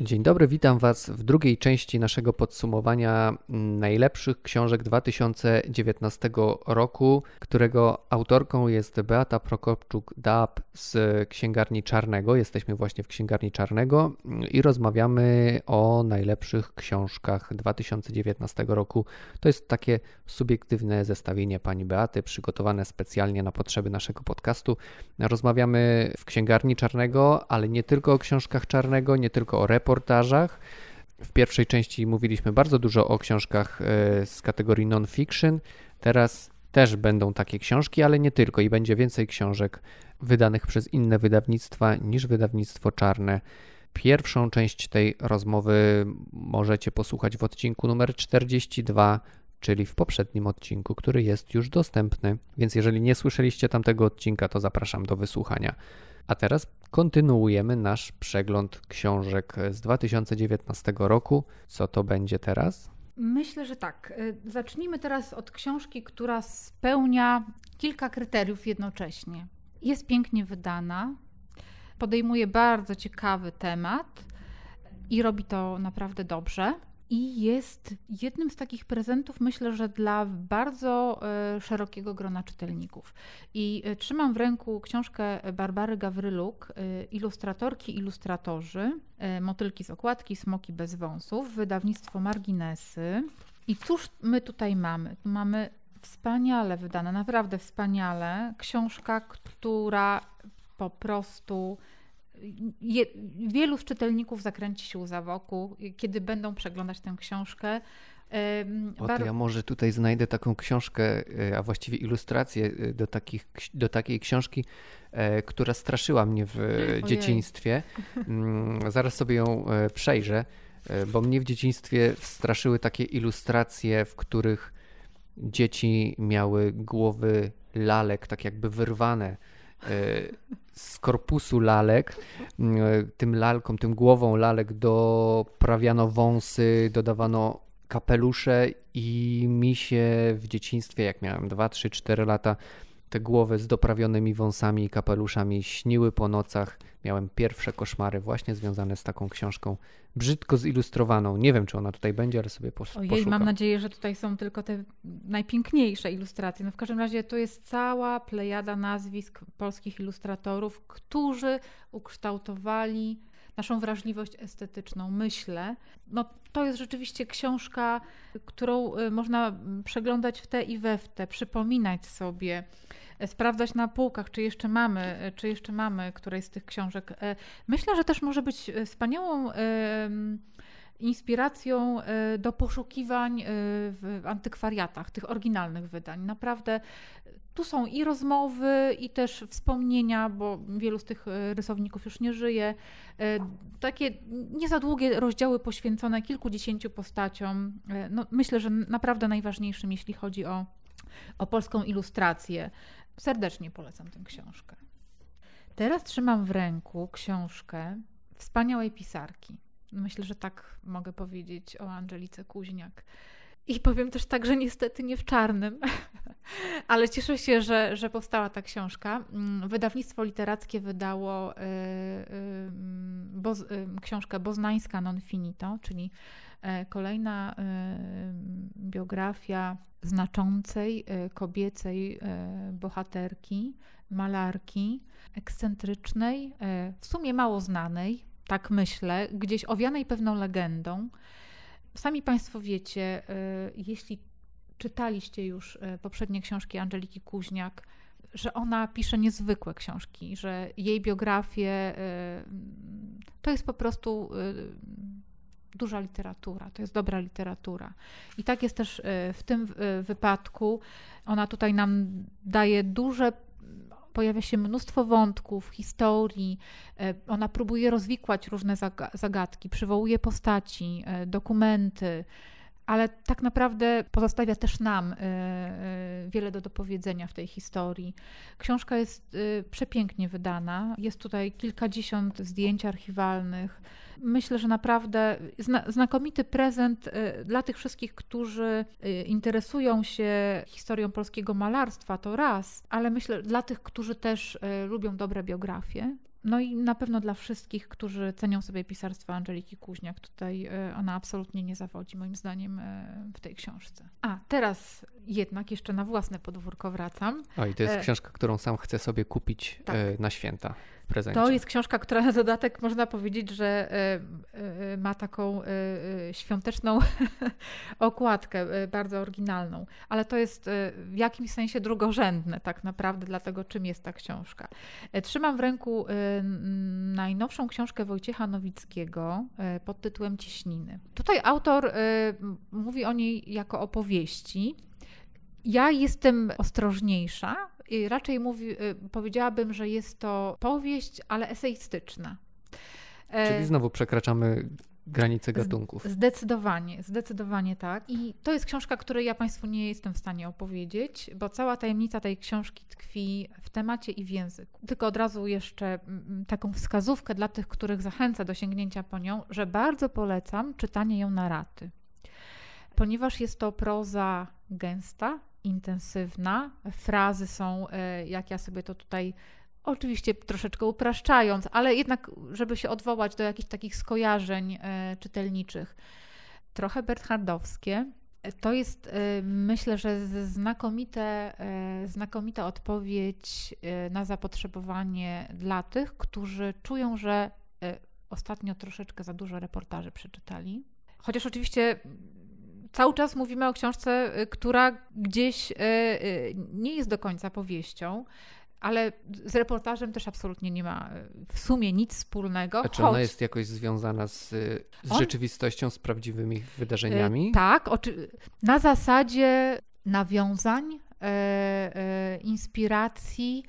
Dzień dobry, witam Was w drugiej części naszego podsumowania najlepszych książek 2019 roku, którego autorką jest Beata Prokopczuk-Dab z Księgarni Czarnego. Jesteśmy właśnie w Księgarni Czarnego i rozmawiamy o najlepszych książkach 2019 roku. To jest takie subiektywne zestawienie pani Beaty, przygotowane specjalnie na potrzeby naszego podcastu. Rozmawiamy w Księgarni Czarnego, ale nie tylko o książkach Czarnego, nie tylko o reportażach. W pierwszej części mówiliśmy bardzo dużo o książkach e, z kategorii non-fiction. Teraz też będą takie książki, ale nie tylko i będzie więcej książek wydanych przez inne wydawnictwa niż wydawnictwo czarne. Pierwszą część tej rozmowy możecie posłuchać w odcinku numer 42, czyli w poprzednim odcinku, który jest już dostępny. Więc jeżeli nie słyszeliście tamtego odcinka, to zapraszam do wysłuchania. A teraz kontynuujemy nasz przegląd książek z 2019 roku. Co to będzie teraz? Myślę, że tak. Y, zacznijmy teraz od książki, która spełnia kilka kryteriów jednocześnie. Jest pięknie wydana, podejmuje bardzo ciekawy temat i robi to naprawdę dobrze i jest jednym z takich prezentów, myślę, że dla bardzo e, szerokiego grona czytelników. I e, trzymam w ręku książkę Barbary Gawryluk, e, ilustratorki, ilustratorzy, motylki z okładki, smoki bez wąsów, wydawnictwo Marginesy. I cóż my tutaj mamy? Mamy wspaniale wydane, naprawdę wspaniale, książka, która po prostu je, wielu z czytelników zakręci się za wokół, kiedy będą przeglądać tę książkę. O, to ja może tutaj znajdę taką książkę, e, a właściwie ilustrację e, do, takich, do takiej książki, e, która straszyła mnie w Ojej. dzieciństwie. Mm, zaraz sobie ją przejrzę, bo mnie w dzieciństwie straszyły takie ilustracje, w których dzieci miały głowy lalek tak jakby wyrwane z korpusu lalek, mm, tym lalkom, tym głową lalek doprawiano wąsy, dodawano kapelusze i mi się w dzieciństwie, jak miałem 2, 3, 4 lata, te głowy z doprawionymi wąsami i kapeluszami śniły po nocach. Miałem pierwsze koszmary właśnie związane z taką książką, brzydko zilustrowaną. Nie wiem, czy ona tutaj będzie, ale sobie pos Ojej, mam nadzieję, że tutaj są tylko te najpiękniejsze ilustracje. No w każdym razie to jest cała plejada nazwisk polskich ilustratorów, którzy ukształtowali naszą wrażliwość estetyczną, myślę. No, to jest rzeczywiście książka, którą y, można przeglądać w te i we w te, przypominać sobie, e, sprawdzać na półkach, czy jeszcze mamy, e, czy jeszcze mamy którejś z tych książek. Myślę, że też może być wspaniałą inspiracją do poszukiwań w antykwariatach, tych oryginalnych wydań. Naprawdę tu są i rozmowy, i też wspomnienia, bo wielu z tych e, rysowników już nie żyje. E, takie nie za długie rozdziały poświęcone kilkudziesięciu postaciom. E, no, myślę, że naprawdę najważniejszym, jeśli chodzi o, o polską ilustrację. Serdecznie polecam tę książkę. Teraz trzymam w ręku książkę wspaniałej pisarki. Myślę, że tak mogę powiedzieć o Angelice Kuźniak. I powiem też tak, że niestety nie w czarnym, ale cieszę się, że, że powstała ta książka. Mm, wydawnictwo literackie wydało y, y, bo, y, książkę Boznańska non finito, czyli e, kolejna biografia znaczącej kobiecej bohaterki, malarki, ekscentrycznej, w sumie mało znanej, tak myślę, gdzieś owianej pewną legendą Sami Państwo wiecie, y, jeśli czytaliście już y, poprzednie książki Angeliki Kuźniak, że ona pisze niezwykłe książki, że jej biografię y, to jest po prostu duża literatura, to jest dobra literatura. I tak jest też w tym wypadku. Ona tutaj nam daje duże pojawia się mnóstwo wątków, historii. E, ona próbuje rozwikłać różne zagadki, przywołuje postaci, e, dokumenty ale tak naprawdę pozostawia też nam wiele do dopowiedzenia w tej historii. Książka jest przepięknie wydana. Jest tutaj kilkadziesiąt zdjęć archiwalnych. Myślę, że naprawdę znakomity prezent dla tych wszystkich, którzy interesują się historią polskiego malarstwa, to raz, ale myślę dla tych, którzy też lubią dobre biografie, No i na pewno dla wszystkich, którzy cenią sobie pisarstwo Angeliki Kuźniak, tutaj e, ona absolutnie nie zawodzi, moim zdaniem, e, w tej książce. A teraz jednak jeszcze na własne podwórko wracam. O, i to jest książka, którą sam chcę sobie kupić tak. na święta prezencie. To jest książka, która na dodatek można powiedzieć, że e, e, ma taką e, świąteczną okładkę, bardzo oryginalną, ale to jest w jakimś sensie drugorzędne tak naprawdę dla tego, czym jest ta książka. Trzymam w ręku najnowszą książkę Wojciecha Nowickiego pod tytułem Ciśniny. Tutaj autor mówi o niej jako opowieści. Ja jestem ostrożniejsza, i raczej mówi, y, powiedziałabym, że jest to powieść, ale eseistyczna. E, Czyli znowu przekraczamy granice gatunków. Zdecydowanie, zdecydowanie tak. I to jest książka, której ja Państwu nie jestem w stanie opowiedzieć, bo cała tajemnica tej książki tkwi w temacie i w języku. Tylko od razu jeszcze taką wskazówkę dla tych, których zachęca do sięgnięcia po nią, że bardzo polecam czytanie ją na raty. Ponieważ jest to proza gęsta, intensywna. Frazy są, e, jak ja sobie to tutaj oczywiście troszeczkę upraszczając, ale jednak, żeby się odwołać do jakichś takich skojarzeń e, czytelniczych, trochę berthardowskie. To jest, e, myślę, że znakomite, znakomita odpowiedź na zapotrzebowanie dla tych, którzy czują, że ostatnio troszeczkę za dużo reportaży przeczytali. Chociaż oczywiście cały czas mówimy o książce, y, która gdzieś y, y, nie jest do końca powieścią, ale z reportażem też absolutnie nie ma w sumie nic wspólnego. A czy choć... ona jest jakoś związana z, z On... rzeczywistością, z prawdziwymi wydarzeniami? Tak, oczy... na zasadzie nawiązań, inspiracji.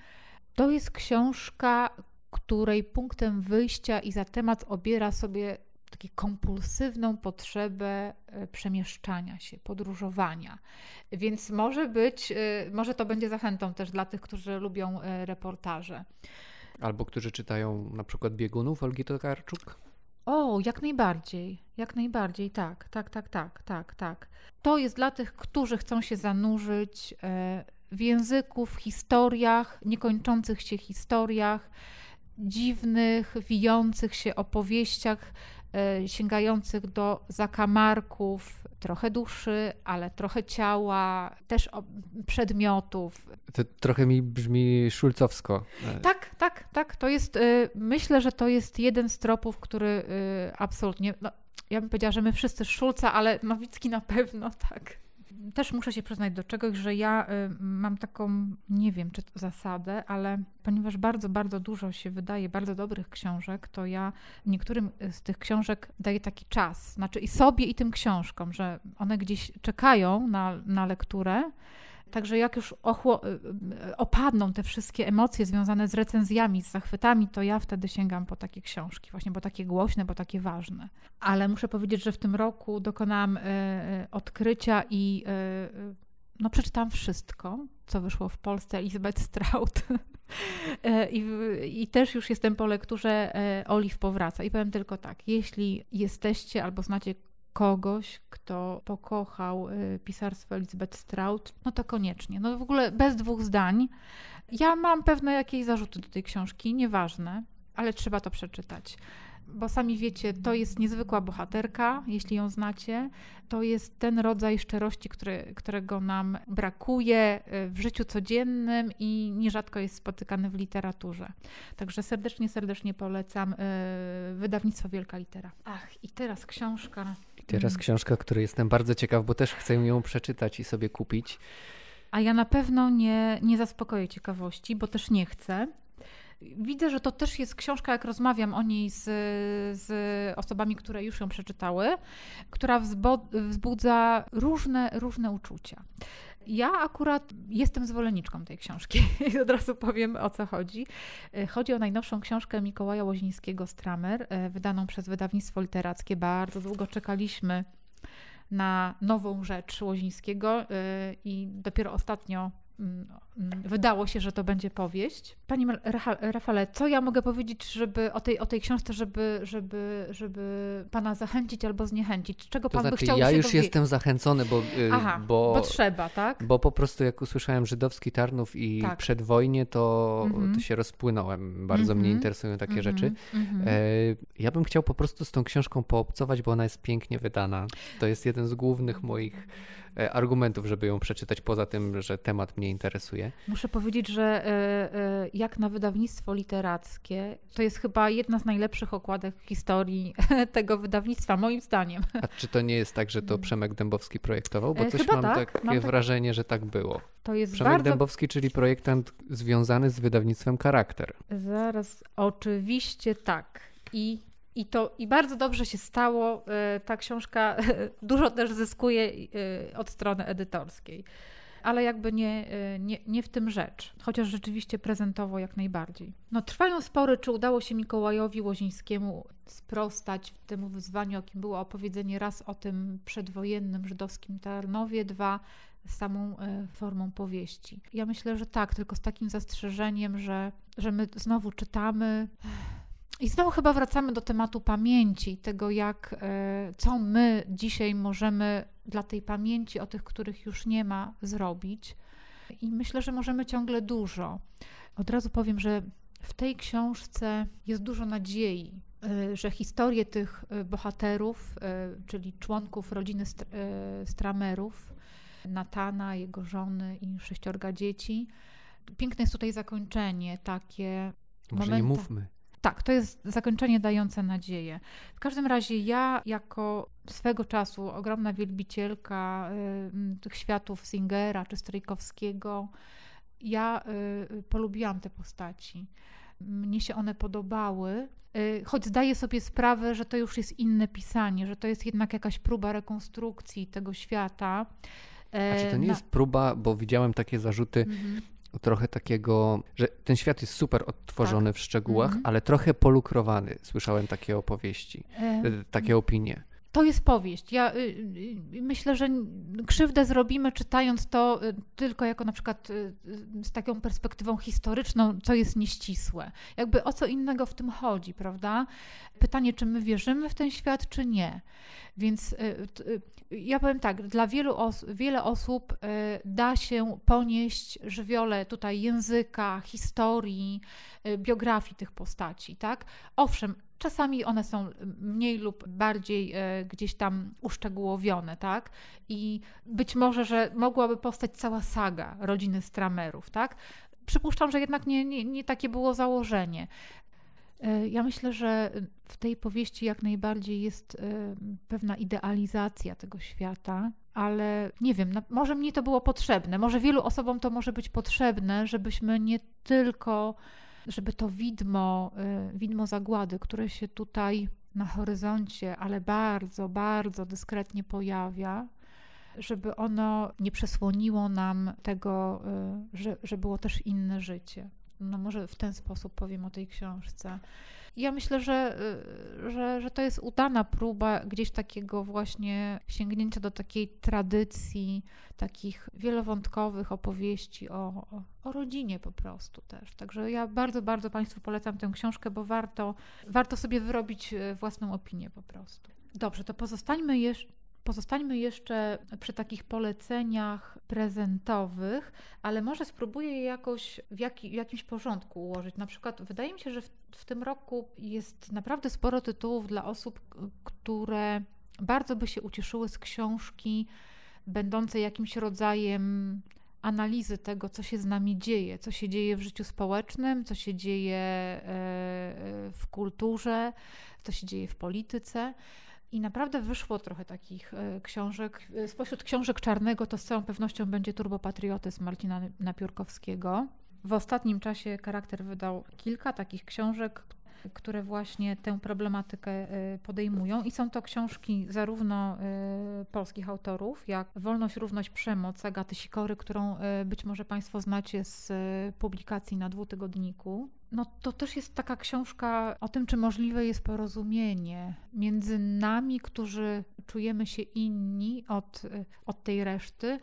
To jest książka, której punktem wyjścia i za temat obiera sobie taką kompulsywną potrzebę e, przemieszczania się, podróżowania. Więc może być, e, może to będzie zachętą też dla tych, którzy lubią e, reportaże. Albo którzy czytają na przykład biegunów Olgi Tokarczuk? O, jak najbardziej, jak najbardziej, tak, tak, tak, tak, tak, tak. To jest dla tych, którzy chcą się zanurzyć w języku, w historiach, niekończących się historiach, dziwnych, wijących się opowieściach, sięgających do zakamarków, trochę duszy, ale trochę ciała, też przedmiotów. To trochę mi brzmi szulcowsko. E. Tak, tak, tak. To jest, e, myślę, że to jest jeden z tropów, który absolutnie, no, ja bym powiedziała, że my wszyscy Szulca, ale Nowicki na pewno tak też muszę się przyznać do czegoś, że ja y, mam taką, nie wiem czy to zasadę, ale ponieważ bardzo, bardzo dużo się wydaje bardzo dobrych książek, to ja niektórym z tych książek daję taki czas, znaczy i sobie, i tym książkom, że one gdzieś czekają na, na lekturę Także jak już y, y, opadną te wszystkie emocje związane z recenzjami, z zachwytami, to ja wtedy sięgam po takie książki, właśnie bo takie głośne, bo takie ważne. Ale muszę powiedzieć, że w tym roku dokonałam y, odkrycia i no, przeczytałam wszystko, co wyszło w Polsce Elizabeth Strout. I, I, też już jestem po lekturze Oliw powraca. I powiem tylko tak, jeśli jesteście albo znacie kogoś, kto pokochał y, pisarstwo Elizabeth Strout, no to koniecznie. No w ogóle bez dwóch zdań. Ja mam pewne jakieś zarzuty do tej książki, nieważne, ale trzeba to przeczytać. Bo sami wiecie, to jest niezwykła bohaterka, jeśli ją znacie. To jest ten rodzaj szczerości, który, którego nam brakuje y, w życiu codziennym i nierzadko jest spotykany w literaturze. Także serdecznie, serdecznie polecam y, wydawnictwo Wielka Litera. Ach, i teraz książka Teraz mm. książka, której jestem bardzo ciekaw, bo też chcę ją przeczytać i sobie kupić. A ja na pewno nie, nie zaspokoję ciekawości, bo też nie chcę. Widzę, że to też jest książka, jak rozmawiam o niej z, z osobami, które już ją przeczytały, która wzbudza różne, różne uczucia. Ja akurat jestem zwolenniczką tej książki i od razu powiem o co chodzi. Chodzi o najnowszą książkę Mikołaja Łozińskiego Stramer, wydaną przez wydawnictwo literackie. Bardzo długo czekaliśmy na nową rzecz Łozińskiego e, i dopiero ostatnio wydało się, że to będzie powieść. Panie Rafale, co ja mogę powiedzieć żeby o, tej, o tej książce, żeby, żeby, żeby pana zachęcić albo zniechęcić? Czego to pan znaczy, by chciał ja się już dowiedzieć? jestem zachęcony, bo, y, Aha, bo, bo trzeba, tak? Bo po prostu jak usłyszałem żydowski Tarnów i Tak. przedwojnie, to, Mhm. to się rozpłynąłem. Bardzo mnie Mhm. interesują takie Mhm, rzeczy. mhm. E, ja bym chciał po prostu z tą książką poobcować, bo ona jest pięknie wydana. To jest jeden z głównych moich argumentów, żeby ją przeczytać, poza tym, że temat mnie interesuje. Muszę powiedzieć, że e, e, jak na wydawnictwo literackie, to jest chyba jedna z najlepszych okładek w historii tego wydawnictwa, moim zdaniem. A czy to nie jest tak, że to Przemek Dębowski projektował? Bo Mm. E, coś chyba mam tak, takie mam tak- wrażenie, że tak było. To jest Przemek bardzo Dębowski, czyli projektant związany z wydawnictwem Charakter. Zaraz, oczywiście tak. I, i to i bardzo dobrze się stało. E, Ta książka dużo też zyskuje e, od strony edytorskiej. Ale jakby nie, e, nie, nie w tym rzecz, chociaż rzeczywiście prezentowo jak najbardziej. No, trwają spory, czy udało się Mikołajowi Łozińskiemu sprostać temu wyzwaniu, jakim było opowiedzenie raz o tym przedwojennym żydowskim Tarnowie, dwa samą formą powieści. Ja myślę, że tak, tylko z takim zastrzeżeniem, że, że my znowu czytamy. I znowu chyba wracamy do tematu pamięci, tego jak, e, co my dzisiaj możemy dla tej pamięci o tych, których już nie ma, zrobić. I myślę, że możemy ciągle dużo. Od razu powiem, że w tej książce jest dużo nadziei, e, że historie tych e, bohaterów, czyli członków rodziny Str- Stramerów, Natana, jego żony i sześciorga dzieci. Piękne jest tutaj zakończenie, takie Może nie mówmy. Tak, to jest zakończenie dające nadzieję. W każdym razie ja jako swego czasu ogromna wielbicielka y, tych światów Singera czy Strejkowskiego, ja y, polubiłam te postaci. Mnie się one podobały, y, choć zdaję sobie sprawę, że to już jest inne pisanie, że to jest jednak jakaś próba rekonstrukcji tego świata. A czy to nie Na- jest próba, bo widziałem takie zarzuty Mhm. Trochę takiego, że ten świat jest super odtworzony w szczegółach, Mhm. ale trochę polukrowany. Słyszałem takie opowieści, e, takie opinie. To jest powieść. Ja y, y, myślę, że krzywdę zrobimy czytając to y, tylko jako na przykład z taką perspektywą historyczną, co jest nieścisłe. Jakby o co innego w tym chodzi, prawda? Pytanie, czy my wierzymy w ten świat, czy nie. Więc ja powiem tak, dla wielu os- wiele osób da się ponieść żywiole tutaj języka, historii, biografii tych postaci, tak? Owszem, czasami one są mniej lub bardziej e, gdzieś tam uszczegółowione, tak? I być może, że mogłaby powstać cała saga rodziny Stramerów, tak? Przypuszczam, że jednak nie, nie, nie takie było założenie. E, Ja myślę, że w tej powieści jak najbardziej jest e, pewna idealizacja tego świata, ale nie wiem, no, może mnie to było potrzebne, może wielu osobom to może być potrzebne, żebyśmy nie tylko, żeby to widmo, e, widmo zagłady, które się tutaj na horyzoncie, ale bardzo, bardzo dyskretnie pojawia, żeby ono nie przesłoniło nam tego, e, że, że było też inne życie. No może w ten sposób powiem o tej książce. Ja myślę, że, y, że, że to jest udana próba gdzieś takiego właśnie sięgnięcia do takiej tradycji, takich wielowątkowych opowieści o, o, o rodzinie po prostu też. Także ja bardzo, bardzo Państwu polecam tę książkę, bo warto, warto sobie wyrobić y, własną opinię po prostu. Dobrze, to pozostańmy jeszcze. Pozostańmy jeszcze przy takich poleceniach prezentowych, ale może spróbuję je jakoś w, w jakimś porządku ułożyć. Na przykład wydaje mi się, że w, w tym roku jest naprawdę sporo tytułów dla osób, które bardzo by się ucieszyły z książki będącej jakimś rodzajem analizy tego, co się z nami dzieje, co się dzieje w życiu społecznym, co się dzieje e, e, w kulturze, co się dzieje w polityce. I naprawdę wyszło trochę takich e, książek. E, Spośród książek Czarnego to z całą pewnością będzie Turbopatriotyzm Marcina Napiórkowskiego. W ostatnim czasie charakter wydał kilka takich książek, które właśnie tę problematykę e, podejmują. I są to książki zarówno polskich autorów, jak Wolność, Równość, Przemoc Agaty Sikory, którą być może Państwo znacie z publikacji na dwutygodniku. No to też jest taka książka o tym, czy możliwe jest porozumienie między nami, którzy czujemy się inni od, od tej reszty,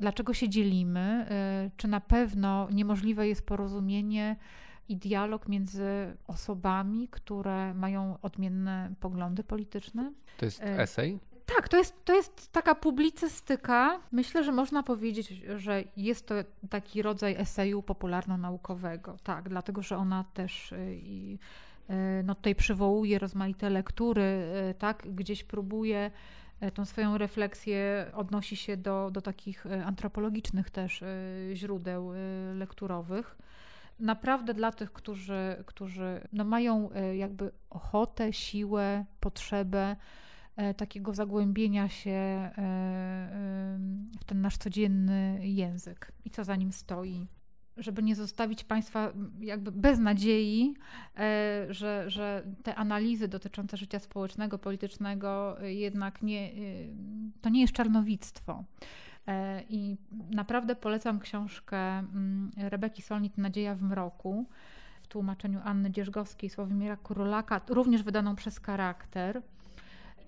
dlaczego się dzielimy, czy na pewno niemożliwe jest porozumienie i dialog między osobami, które mają odmienne poglądy polityczne. To jest esej? Tak, to jest, to jest taka publicystyka. Myślę, że można powiedzieć, że jest to taki rodzaj eseju popularno-naukowego. Tak, dlatego, że ona też i, no tutaj przywołuje rozmaite lektury, tak, gdzieś próbuje tą swoją refleksję odnosi się do, do takich antropologicznych też źródeł lekturowych. Naprawdę dla tych, którzy, którzy no mają jakby ochotę, siłę, potrzebę takiego zagłębienia się e, w ten nasz codzienny język i co za nim stoi. Żeby nie zostawić Państwa jakby bez nadziei, e, że, że te analizy dotyczące życia społecznego, politycznego jednak nie, to nie jest czarnowictwo. I naprawdę polecam książkę Rebeki Solnit Nadzieja w mroku w tłumaczeniu Anny Dzierżgowskiej, Sławomira Kurolaka, również wydaną przez Charakter.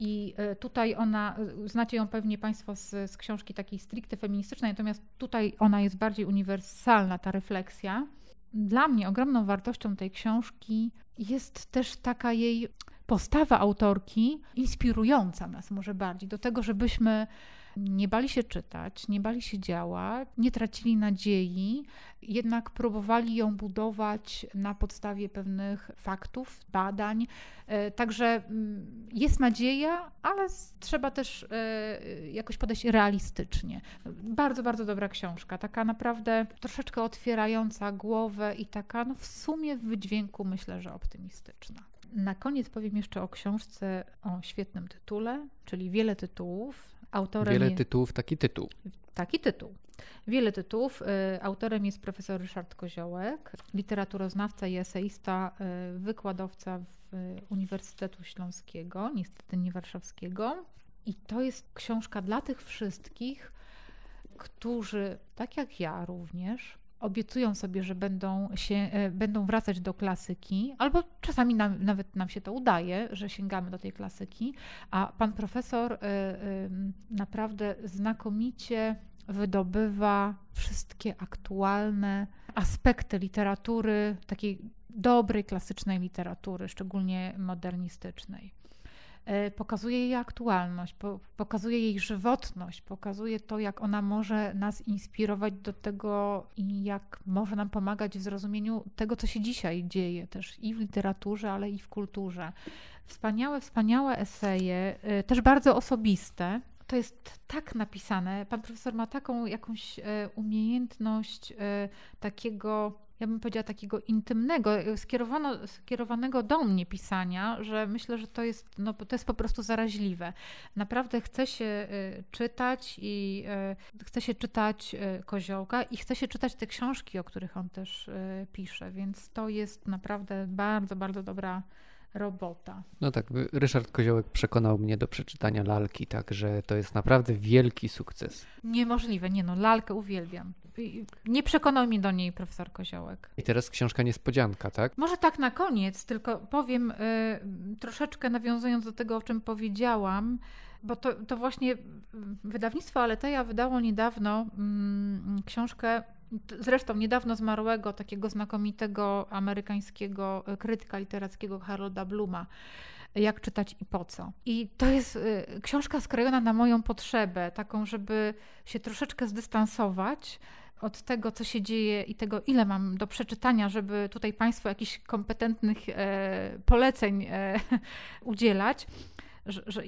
I e, tutaj ona, e, znacie ją pewnie Państwo z, z książki takiej stricte feministycznej, natomiast tutaj ona jest bardziej uniwersalna, ta refleksja. Dla mnie ogromną wartością tej książki jest też taka jej postawa autorki, inspirująca nas może bardziej do tego, żebyśmy nie bali się czytać, nie bali się działać, nie tracili nadziei, jednak próbowali ją budować na podstawie pewnych faktów, badań. E, także mm, jest nadzieja, ale trzeba też e, jakoś podejść realistycznie. Bardzo, bardzo dobra książka, taka naprawdę troszeczkę otwierająca głowę i taka no w sumie w wydźwięku myślę, że optymistyczna. Na koniec powiem jeszcze o książce o świetnym tytule, czyli wiele tytułów. Autorem Wiele tytułów, taki tytuł. Taki tytuł. Wiele tytułów. Y, autorem jest profesor Ryszard Koziołek, literaturoznawca i eseista, y, wykładowca w Uniwersytetu Śląskiego, niestety nie warszawskiego. I to jest książka dla tych wszystkich, którzy, tak jak ja również, obiecują sobie, że będą, się, e, będą wracać do klasyki, albo czasami nam, nawet nam się to udaje, że sięgamy do tej klasyki, a pan profesor e, e, naprawdę znakomicie wydobywa wszystkie aktualne aspekty literatury, takiej dobrej, klasycznej literatury, szczególnie modernistycznej. E, pokazuje jej aktualność, pokazuje jej żywotność, pokazuje to, jak ona może nas inspirować do tego i jak może nam pomagać w zrozumieniu tego, co się dzisiaj dzieje, też i w literaturze, ale i w kulturze. Wspaniałe, wspaniałe eseje, e, też bardzo osobiste. To jest tak napisane. Pan profesor ma taką jakąś e, umiejętność takiego ja bym powiedziała, takiego intymnego, e, skierowano, skierowanego do mnie pisania, że myślę, że to jest, no, to jest po prostu zaraźliwe. Naprawdę chce się e, czytać i e, chce się czytać Koziołka i chce się czytać te książki, o których on też pisze, więc to jest naprawdę bardzo, bardzo dobra robota. No tak, Ryszard Koziołek przekonał mnie do przeczytania lalki, także to jest naprawdę wielki sukces. Niemożliwe, nie no, lalkę uwielbiam. Nie przekonał mnie do niej profesor Koziołek. I teraz książka niespodzianka, tak? Może tak na koniec, tylko powiem y, troszeczkę nawiązując do tego, o czym powiedziałam, bo to, to właśnie wydawnictwo Aleteja wydało niedawno y, książkę zresztą niedawno zmarłego takiego znakomitego amerykańskiego krytyka literackiego Harolda Bluma jak czytać i po co. I to jest y, książka skrojona na moją potrzebę, taką, żeby się troszeczkę zdystansować od tego, co się dzieje i tego, ile mam do przeczytania, żeby tutaj Państwu jakichś kompetentnych e, poleceń e, udzielać,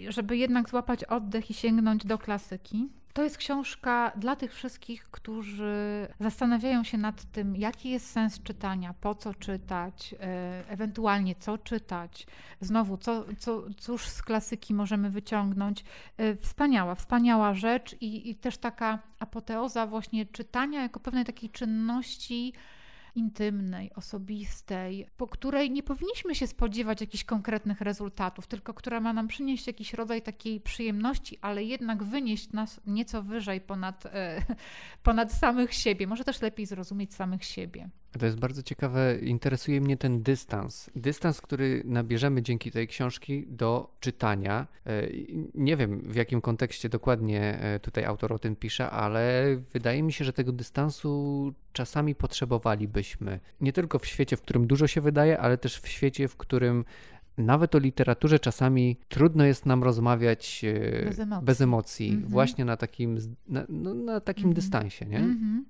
żeby jednak złapać oddech i sięgnąć do klasyki. To jest książka dla tych wszystkich, którzy zastanawiają się nad tym, jaki jest sens czytania, po co czytać, e, ewentualnie co czytać, znowu, co, co, cóż z klasyki możemy wyciągnąć. E, wspaniała, wspaniała rzecz i, i też taka apoteoza właśnie czytania jako pewnej takiej czynności intymnej, osobistej, po której nie powinniśmy się spodziewać jakichś konkretnych rezultatów, tylko która ma nam przynieść jakiś rodzaj takiej przyjemności, ale jednak wynieść nas nieco wyżej ponad, e, ponad samych siebie, może też lepiej zrozumieć samych siebie. To jest bardzo ciekawe. Interesuje mnie ten dystans. Dystans, który nabierzemy dzięki tej książki do czytania. E, nie wiem, w jakim kontekście dokładnie e, tutaj autor o tym pisze, ale wydaje mi się, że tego dystansu czasami potrzebowalibyśmy. Nie tylko w świecie, w którym dużo się wydaje, ale też w świecie, w którym nawet o literaturze czasami trudno jest nam rozmawiać e, bez emocji, bez emocji mm -hmm. właśnie na takim, na, no, na takim mm -hmm. dystansie. Nie, mm -hmm,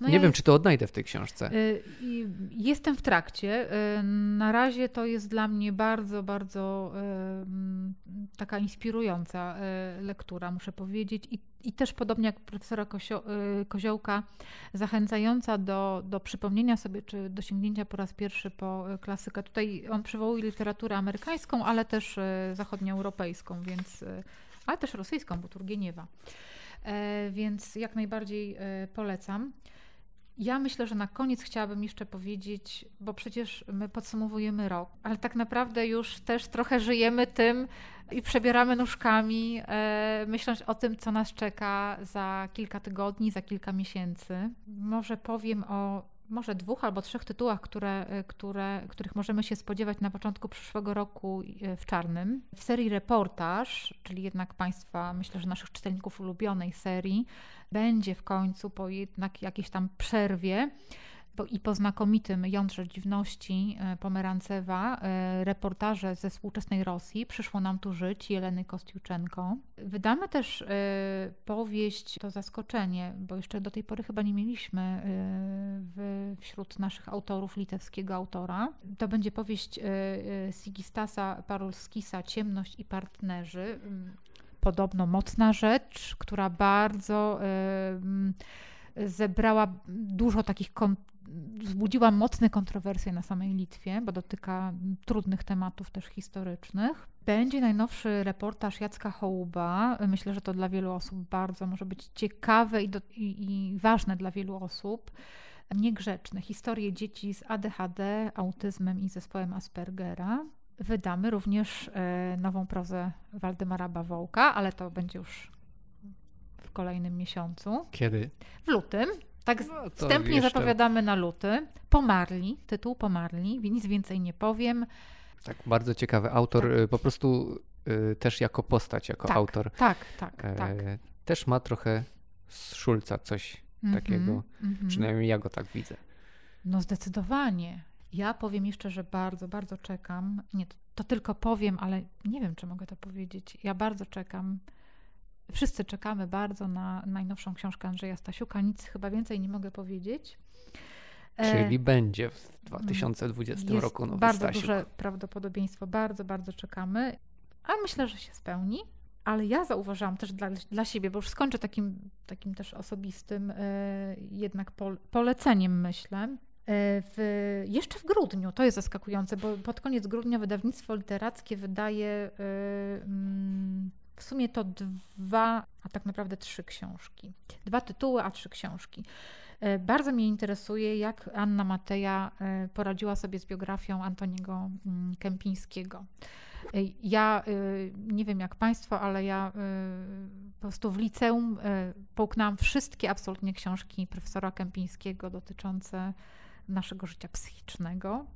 no nie ja wiem, jest... czy to odnajdę w tej książce. Y, jestem w trakcie. Y, na razie to jest dla mnie bardzo, bardzo y, taka inspirująca lektura, muszę powiedzieć. I i też podobnie jak profesora Kozio, Koziołka, zachęcająca do, do przypomnienia sobie, czy do sięgnięcia po raz pierwszy po klasykę. Tutaj on przywołuje literaturę amerykańską, ale też y, zachodnioeuropejską, więc, ale też rosyjską, bo Turgieniewa. E, więc jak najbardziej polecam. Ja myślę, że na koniec chciałabym jeszcze powiedzieć, bo przecież my podsumowujemy rok, ale tak naprawdę już też trochę żyjemy tym i przebieramy nóżkami, e, myśląc o tym, co nas czeka za kilka tygodni, za kilka miesięcy. Może powiem o może dwóch albo trzech tytułach, które, e, które, których możemy się spodziewać na początku przyszłego roku e, w czarnym. W serii reportaż, czyli jednak Państwa, myślę, że naszych czytelników ulubionej serii, będzie w końcu po jednak jakiejś tam przerwie i po znakomitym jądrze dziwności e, Pomerancewa e, reportaże ze współczesnej Rosji Przyszło nam tu żyć Jeleny Kostiuczenko. Wydamy też e, powieść, to zaskoczenie, bo jeszcze do tej pory chyba nie mieliśmy wśród naszych autorów litewskiego autora. To będzie powieść Sigistasa Parolskisa Ciemność i partnerzy. Podobno mocna rzecz, która bardzo zebrała dużo takich wzbudziła mocne kontrowersje na samej Litwie, bo dotyka trudnych tematów też historycznych. Będzie najnowszy reportaż Jacka Hołuba. Myślę, że to dla wielu osób bardzo może być ciekawe i, do, i, i ważne dla wielu osób. Niegrzeczne historie dzieci z ADHD, autyzmem i zespołem Aspergera. Wydamy również e, nową prozę Waldemara Bawołka, ale to będzie już w kolejnym miesiącu. Kiedy? W lutym. Tak no, wstępnie jeszcze... zapowiadamy na luty. Pomarli, tytuł Pomarli, nic więcej nie powiem. Tak, bardzo ciekawy autor, tak. Y, po prostu y, też jako postać, jako tak, autor. Tak, tak, e, tak. Też ma trochę z Szulca coś mm -hmm, takiego, mm -hmm. przynajmniej ja go tak widzę. No zdecydowanie. Ja powiem jeszcze, że bardzo, bardzo czekam. Nie, to, to tylko powiem, ale nie wiem, czy mogę to powiedzieć. Ja bardzo czekam Wszyscy czekamy bardzo na najnowszą książkę Andrzeja Stasiuka. Nic chyba więcej nie mogę powiedzieć. E, Czyli będzie w 2020 Jest roku nowy bardzo Stasiuk. duże prawdopodobieństwo, bardzo, bardzo czekamy, a myślę, że się spełni. Ale ja zauważyłam też dla, dla siebie, bo już skończę takim, takim też osobistym e, jednak po, poleceniem, myślę. E, w, jeszcze w grudniu, to jest zaskakujące, bo pod koniec grudnia wydawnictwo literackie wydaje mm, w sumie to dwa, a tak naprawdę trzy książki. Dwa tytuły, a trzy książki. E, bardzo mnie interesuje, jak Anna Mateja e, poradziła sobie z biografią Antoniego mm, Kępińskiego. E, ja nie wiem jak Państwo, ale ja po prostu w liceum połknęłam wszystkie absolutnie książki profesora Kępińskiego dotyczące naszego życia psychicznego,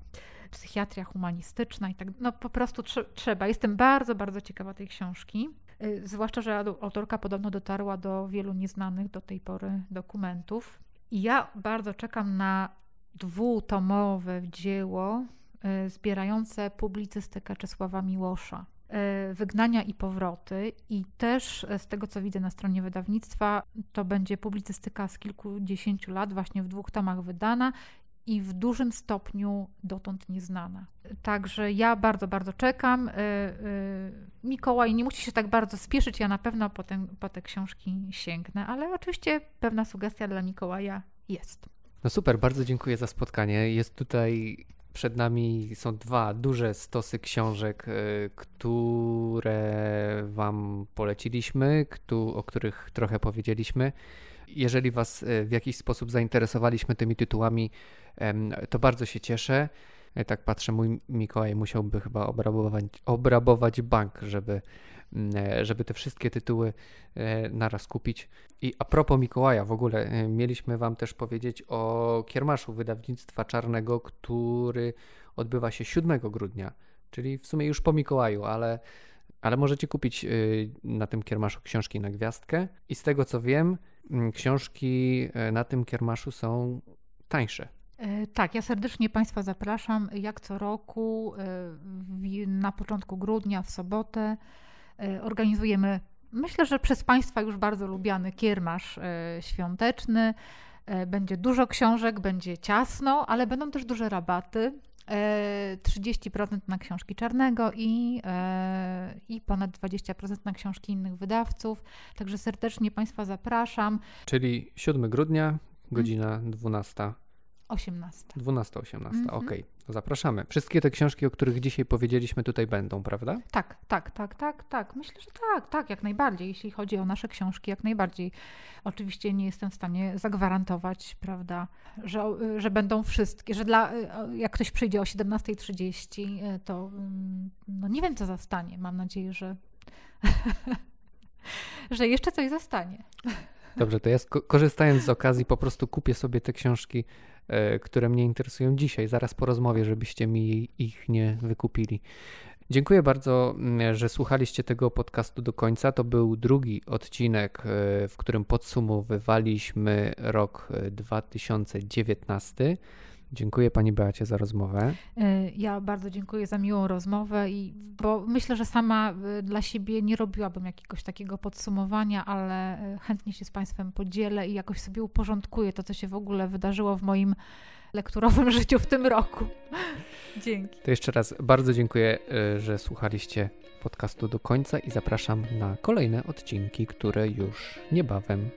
psychiatria humanistyczna i tak. No po prostu tr trzeba. Jestem bardzo, bardzo ciekawa tej książki. Y, zwłaszcza, że autorka podobno dotarła do wielu nieznanych do tej pory dokumentów. I ja bardzo czekam na dwutomowe dzieło y, zbierające publicystykę Czesława Miłosza. Y, wygnania i powroty, i też z tego co widzę na stronie wydawnictwa, to będzie publicystyka z kilkudziesięciu lat, właśnie w dwóch tomach wydana, i w dużym stopniu dotąd nieznana. Także ja bardzo, bardzo czekam. Y, y, Mikołaj nie musi się tak bardzo spieszyć, ja na pewno po te, po te książki sięgnę, ale oczywiście pewna sugestia dla Mikołaja jest. No super, bardzo dziękuję za spotkanie. Jest tutaj przed nami są dwa duże stosy książek, y, które Wam poleciliśmy, o których trochę powiedzieliśmy. Jeżeli Was w jakiś sposób zainteresowaliśmy tymi tytułami, to bardzo się cieszę. Tak patrzę, mój Mikołaj musiałby chyba obrabować, obrabować bank, żeby mm, żeby te wszystkie tytuły naraz kupić. I a propos Mikołaja, w ogóle mieliśmy Wam też powiedzieć o kiermaszu wydawnictwa czarnego, który odbywa się 7 grudnia, czyli w sumie już po Mikołaju, ale ale możecie kupić na tym kiermaszu książki na gwiazdkę i z tego co wiem, książki y, na tym kiermaszu są tańsze. E, tak, ja serdecznie Państwa zapraszam. Jak co roku e, na początku grudnia, w sobotę, e, organizujemy, myślę, że przez Państwa już bardzo lubiany kiermasz świąteczny. Będzie dużo książek, będzie ciasno, ale będą też duże rabaty. 30% na książki Czarnego i, e, i ponad 20% na książki innych wydawców. Także serdecznie Państwa zapraszam. Czyli 7 grudnia, godzina 12. 18. 12, 18, mhm. okej. Okay. Zapraszamy. Wszystkie te książki, o których dzisiaj powiedzieliśmy, tutaj będą, prawda? Tak, tak, tak, tak, tak. Myślę, że tak, tak, jak najbardziej. Jeśli chodzi o nasze książki, jak najbardziej. Oczywiście nie jestem w stanie zagwarantować, prawda, że, że będą wszystkie, że dla, jak ktoś przyjdzie o 17.30, to mm, no nie wiem, co zastanie. Mam nadzieję, że, że jeszcze coś zostanie. Dobrze, to ja korzystając z okazji po prostu kupię sobie te książki które mnie interesują dzisiaj, zaraz po rozmowie, żebyście mi ich nie wykupili. Dziękuję bardzo, mm, że słuchaliście tego podcastu do końca. To był drugi odcinek, e, w którym podsumowywaliśmy rok 2019. Dziękuję Pani Beacie za rozmowę. E, ja bardzo dziękuję za miłą rozmowę, i, bo myślę, że sama e, dla siebie nie robiłabym jakiegoś takiego podsumowania, ale e, chętnie się z Państwem podzielę i jakoś sobie uporządkuję to, co się w ogóle wydarzyło w moim lekturowym życiu w tym roku. Dzięki. To jeszcze raz bardzo dziękuję, że słuchaliście podcastu do końca i zapraszam na kolejne odcinki, które już niebawem